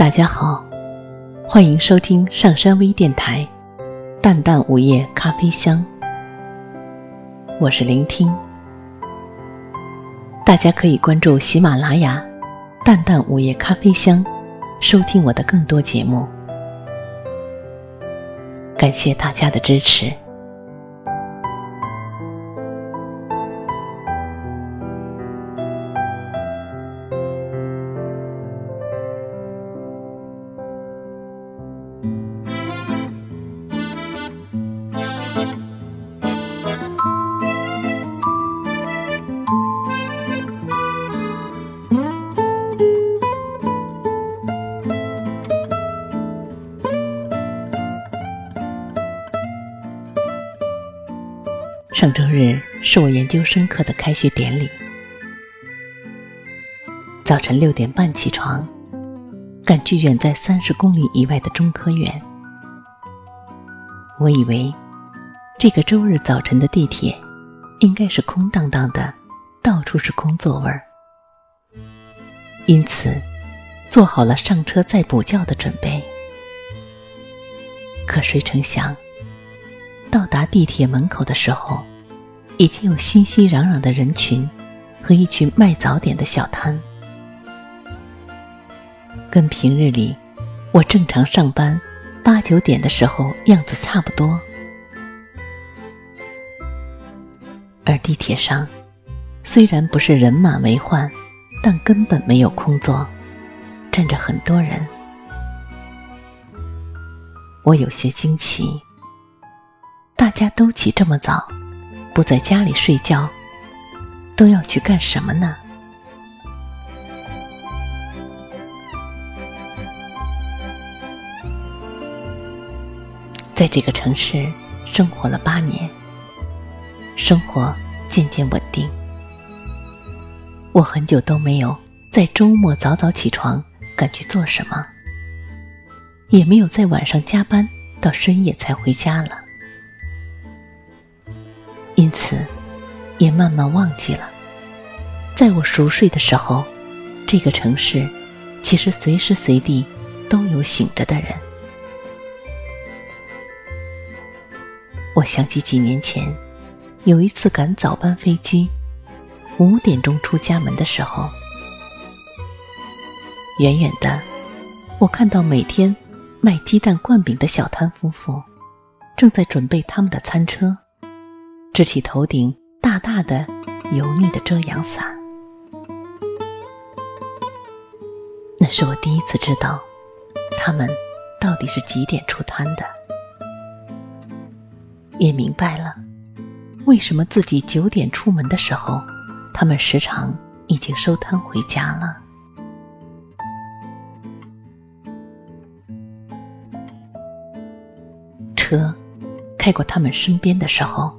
大家好，欢迎收听上山微电台《淡淡午夜咖啡香》，我是聆听。大家可以关注喜马拉雅《淡淡午夜咖啡香》，收听我的更多节目。感谢大家的支持。上周日是我研究生课的开学典礼，早晨六点半起床，赶去远在三十公里以外的中科院。我以为这个周日早晨的地铁应该是空荡荡的，到处是空座位儿，因此做好了上车再补觉的准备。可谁成想，到达地铁门口的时候。已经有熙熙攘攘的人群和一群卖早点的小摊，跟平日里我正常上班八九点的时候样子差不多。而地铁上虽然不是人满为患，但根本没有空座，站着很多人。我有些惊奇，大家都起这么早。不在家里睡觉，都要去干什么呢？在这个城市生活了八年，生活渐渐稳定。我很久都没有在周末早早起床赶去做什么，也没有在晚上加班到深夜才回家了。因此，也慢慢忘记了，在我熟睡的时候，这个城市其实随时随地都有醒着的人。我想起几年前，有一次赶早班飞机，五点钟出家门的时候，远远的，我看到每天卖鸡蛋灌饼的小摊夫妇，正在准备他们的餐车。支起头顶大大的油腻的遮阳伞，那是我第一次知道，他们到底是几点出摊的，也明白了为什么自己九点出门的时候，他们时常已经收摊回家了。车开过他们身边的时候。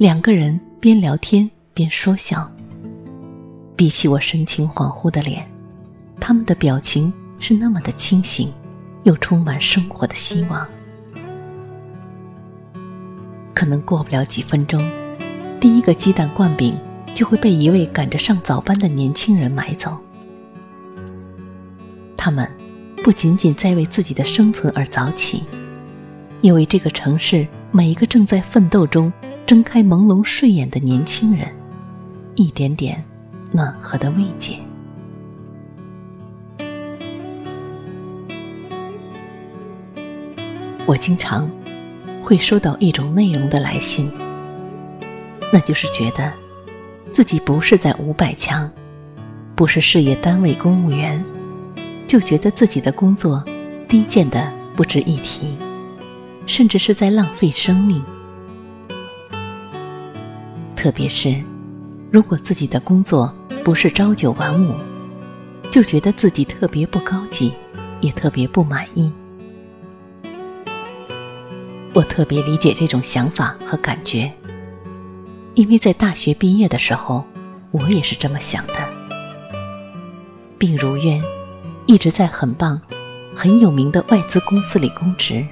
两个人边聊天边说笑。比起我神情恍惚的脸，他们的表情是那么的清醒，又充满生活的希望。可能过不了几分钟，第一个鸡蛋灌饼就会被一位赶着上早班的年轻人买走。他们不仅仅在为自己的生存而早起，也为这个城市每一个正在奋斗中。睁开朦胧睡眼的年轻人，一点点暖和的慰藉。我经常会收到一种内容的来信，那就是觉得自己不是在五百强，不是事业单位公务员，就觉得自己的工作低贱的不值一提，甚至是在浪费生命。特别是，如果自己的工作不是朝九晚五，就觉得自己特别不高级，也特别不满意。我特别理解这种想法和感觉，因为在大学毕业的时候，我也是这么想的，并如愿一直在很棒、很有名的外资公司里供职。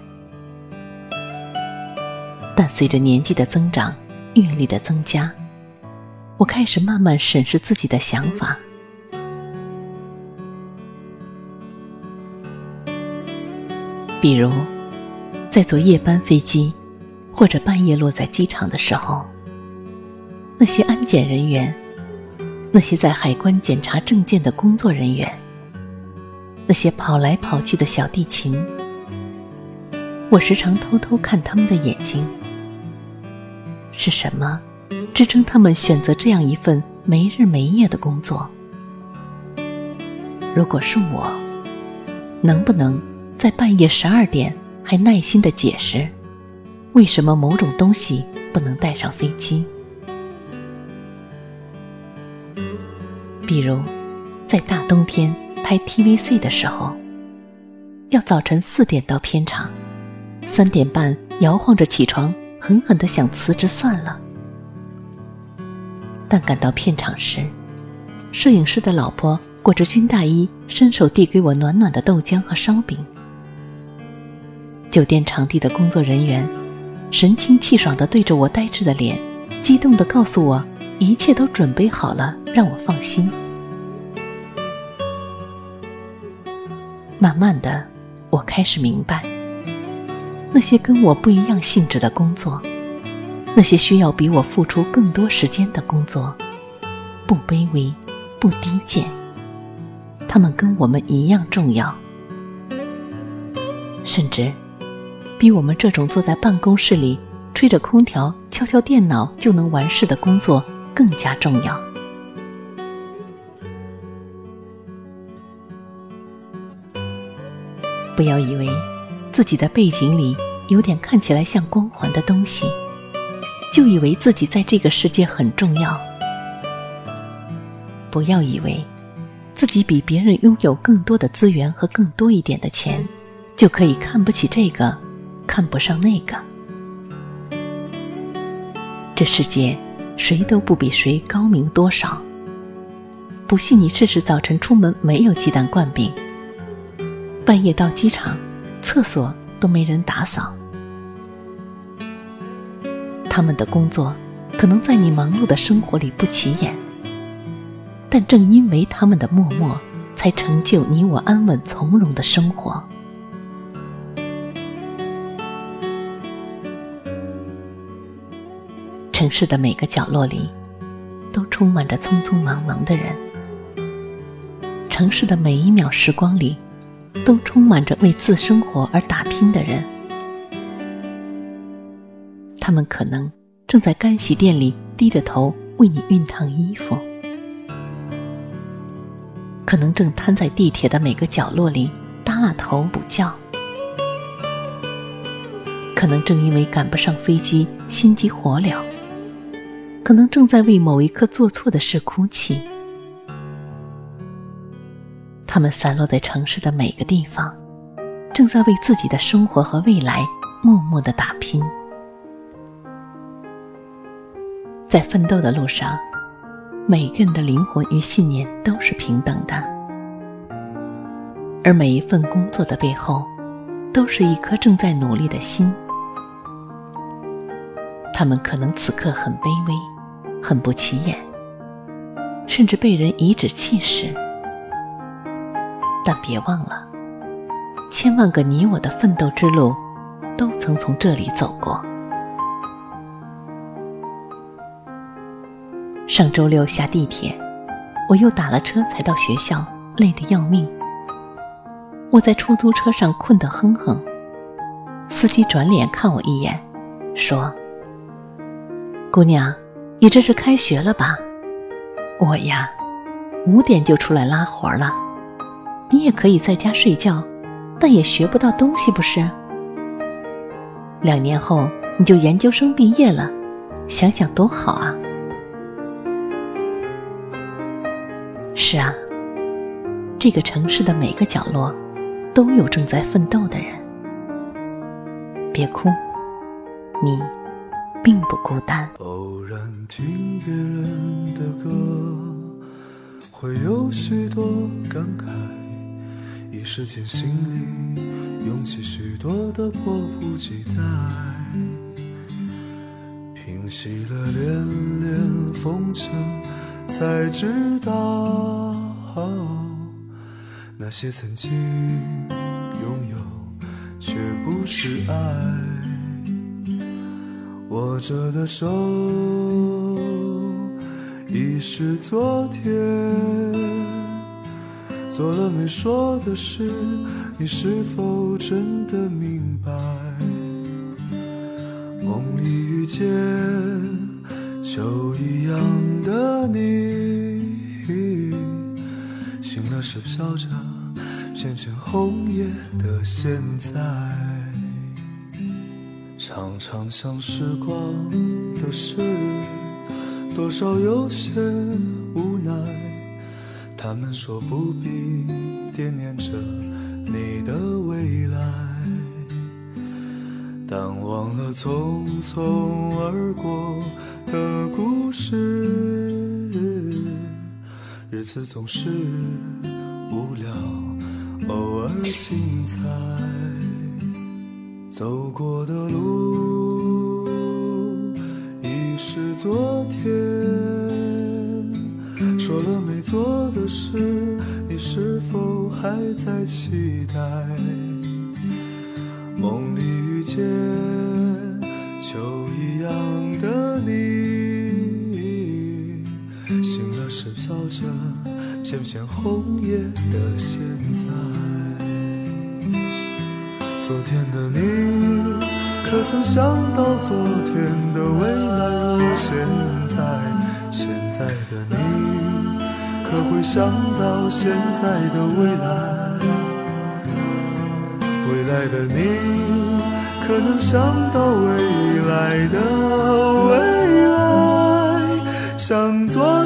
但随着年纪的增长，阅历的增加，我开始慢慢审视自己的想法。比如，在坐夜班飞机，或者半夜落在机场的时候，那些安检人员，那些在海关检查证件的工作人员，那些跑来跑去的小地勤，我时常偷偷看他们的眼睛。是什么支撑他们选择这样一份没日没夜的工作？如果是我，能不能？在半夜十二点还耐心的解释，为什么某种东西不能带上飞机？比如，在大冬天拍 TVC 的时候，要早晨四点到片场，三点半摇晃着起床，狠狠的想辞职算了。但赶到片场时，摄影师的老婆裹着军大衣，伸手递给我暖暖的豆浆和烧饼。酒店场地的工作人员神清气爽的对着我呆滞的脸，激动的告诉我一切都准备好了，让我放心。慢慢的，我开始明白，那些跟我不一样性质的工作，那些需要比我付出更多时间的工作，不卑微，不低贱，他们跟我们一样重要，甚至。比我们这种坐在办公室里吹着空调、敲敲电脑就能完事的工作更加重要。不要以为自己的背景里有点看起来像光环的东西，就以为自己在这个世界很重要。不要以为自己比别人拥有更多的资源和更多一点的钱，就可以看不起这个。看不上那个，这世界谁都不比谁高明多少。不信你试试，早晨出门没有鸡蛋灌饼，半夜到机场，厕所都没人打扫。他们的工作可能在你忙碌的生活里不起眼，但正因为他们的默默，才成就你我安稳从容的生活。城市的每个角落里，都充满着匆匆忙忙的人；城市的每一秒时光里，都充满着为自生活而打拼的人。他们可能正在干洗店里低着头为你熨烫衣服，可能正瘫在地铁的每个角落里耷拉头补觉，可能正因为赶不上飞机心急火燎。可能正在为某一刻做错的事哭泣，他们散落在城市的每个地方，正在为自己的生活和未来默默的打拼。在奋斗的路上，每个人的灵魂与信念都是平等的，而每一份工作的背后，都是一颗正在努力的心。他们可能此刻很卑微。很不起眼，甚至被人颐指气使。但别忘了，千万个你我的奋斗之路，都曾从这里走过。上周六下地铁，我又打了车才到学校，累得要命。我在出租车上困得哼哼，司机转脸看我一眼，说：“姑娘。”你这是开学了吧？我呀，五点就出来拉活了。你也可以在家睡觉，但也学不到东西，不是？两年后你就研究生毕业了，想想多好啊！是啊，这个城市的每个角落都有正在奋斗的人。别哭，你并不孤单。听别人的歌，会有许多感慨，一时间心里涌起许多的迫不及待。平息了连连风尘，才知道那些曾经拥有却不是爱。握着的手已是昨天，做了没说的事，你是否真的明白？梦里遇见秋一样的你，醒了是飘着片片红叶的现在。常常想时光的事，多少有些无奈。他们说不必惦念着你的未来，但忘了匆匆而过的故事，日子总是无聊，偶尔精彩。走过的路已是昨天，是，你是否还在期待？梦里遇见秋一样的你，醒了时飘着片片红叶的现在。昨天的你，可曾想到昨天的未来如现在？现在的你，可会想到现在的未来？未来的你，可能想到未来的未来？想做